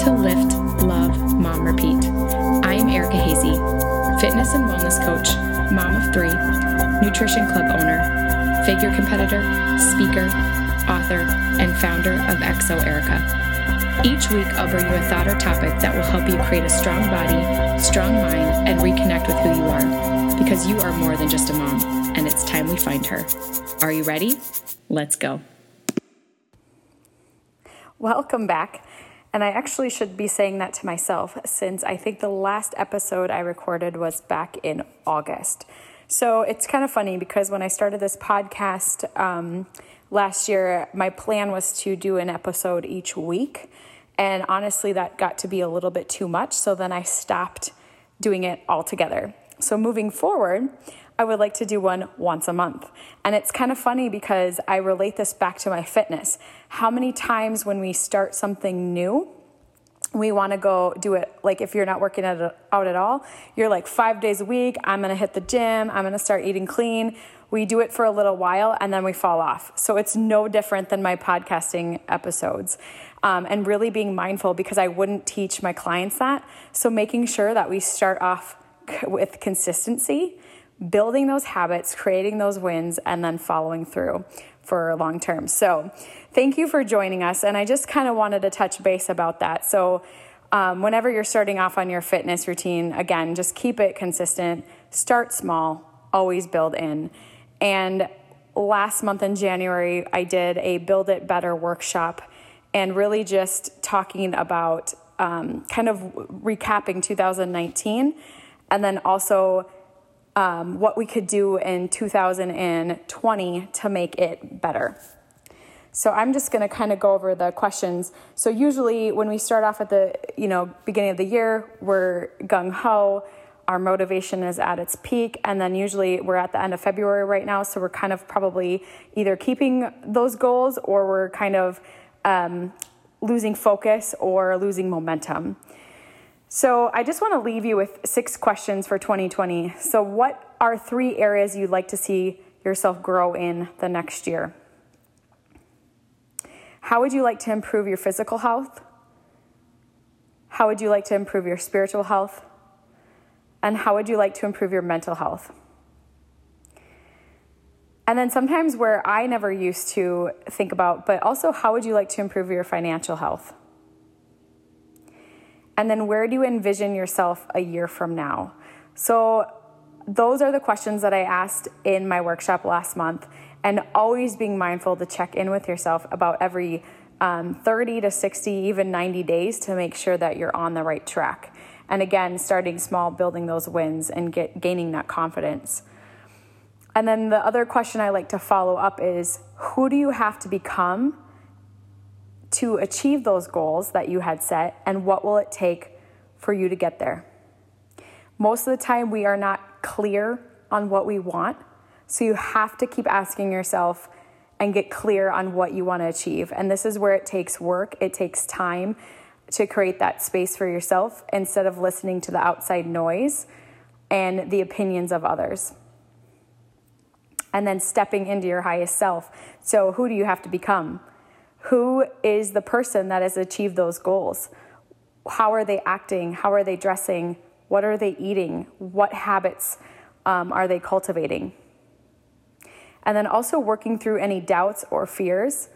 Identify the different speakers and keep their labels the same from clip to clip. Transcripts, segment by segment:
Speaker 1: to Lift, Love, Mom, Repeat. I am Erica Hazy, fitness and wellness coach, mom of three, nutrition club owner, figure competitor, speaker, author, and founder of Exo Erica. Each week, I'll bring you a thought or topic that will help you create a strong body, strong mind, and reconnect with who you are. Because you are more than just a mom, and it's time we find her. Are you ready? Let's go. Welcome back. And I actually should be saying that to myself since I think the last episode I recorded was back in August. So it's kind of funny because when I started this podcast um, last year, my plan was to do an episode each week. And honestly, that got to be a little bit too much. So then I stopped doing it altogether. So moving forward, I would like to do one once a month. And it's kind of funny because I relate this back to my fitness. How many times when we start something new, we want to go do it like if you're not working out at all, you're like five days a week, I'm going to hit the gym, I'm going to start eating clean. We do it for a little while and then we fall off. So it's no different than my podcasting episodes. Um, and really being mindful because I wouldn't teach my clients that. So making sure that we start off with consistency building those habits, creating those wins, and then following through for long term. So, thank you for joining us. And I just kind of wanted to touch base about that. So, um, whenever you're starting off on your fitness routine, again, just keep it consistent, start small, always build in. And last month in January, I did a Build It Better workshop and really just talking about um, kind of recapping 2019 and then also um, what we could do in 2020 to make it better. So I'm just going to kind of go over the questions. So usually when we start off at the you know beginning of the year, we're gung ho. Our motivation is at its peak, and then usually we're at the end of February right now. So we're kind of probably either keeping those goals or we're kind of um, losing focus or losing momentum. So, I just want to leave you with six questions for 2020. So, what are three areas you'd like to see yourself grow in the next year? How would you like to improve your physical health? How would you like to improve your spiritual health? And how would you like to improve your mental health? And then sometimes where I never used to think about, but also how would you like to improve your financial health? And then where do you envision yourself a year from now? So, those are the questions that I asked in my workshop last month, and always being mindful to check in with yourself about every um, 30 to 60, even 90 days to make sure that you're on the right track. And again, starting small, building those wins and get, gaining that confidence. And then the other question I like to follow up is who do you have to become to achieve those goals that you had set, and what will it take for you to get there? Most of the time, we are not clear on what we want, so you have to keep asking yourself and get clear on what you want to achieve. And this is where it takes work, it takes time to create that space for yourself instead of listening to the outside noise and the opinions of others. And then stepping into your highest self. So, who do you have to become? Who is the person that has achieved those goals? How are they acting? How are they dressing? What are they eating? What habits um, are they cultivating? And then also working through any doubts or fears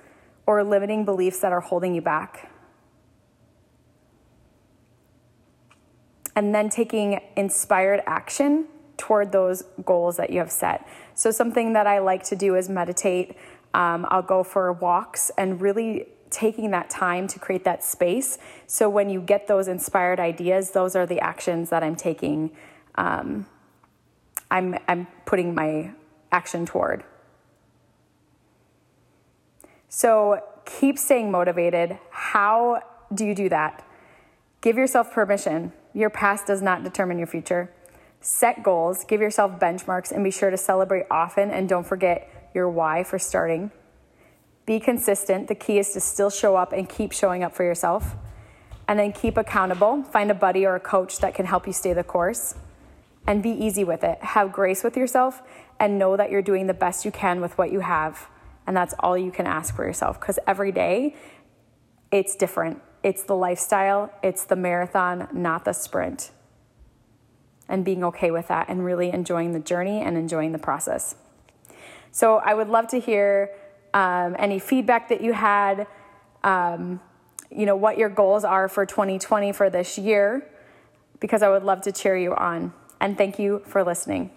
Speaker 1: or limiting beliefs that are holding you back. And then taking inspired action toward those goals that you have set. So, something that I like to do is meditate um, I'll go for walks and really taking that time to create that space. So when you get those inspired ideas, those are the actions that I'm taking. Um, I'm, I'm putting my action toward. So keep staying motivated. How do you do that? Give yourself permission. Your past does not determine your future. Set goals, give yourself benchmarks, and be sure to celebrate often and don't forget your why for starting. Be consistent. The key is to still show up and keep showing up for yourself. And then keep accountable. Find a buddy or a coach that can help you stay the course. And be easy with it. Have grace with yourself and know that you're doing the best you can with what you have. And that's all you can ask for yourself because every day it's different. it's the lifestyle, it's the marathon, not the sprint. And being okay with that and really enjoying the journey and enjoying the process. So I would love to hear um, any feedback that you had, um, you know, what your goals are for 2020 for this year, because I would love to cheer you on. And thank you for listening.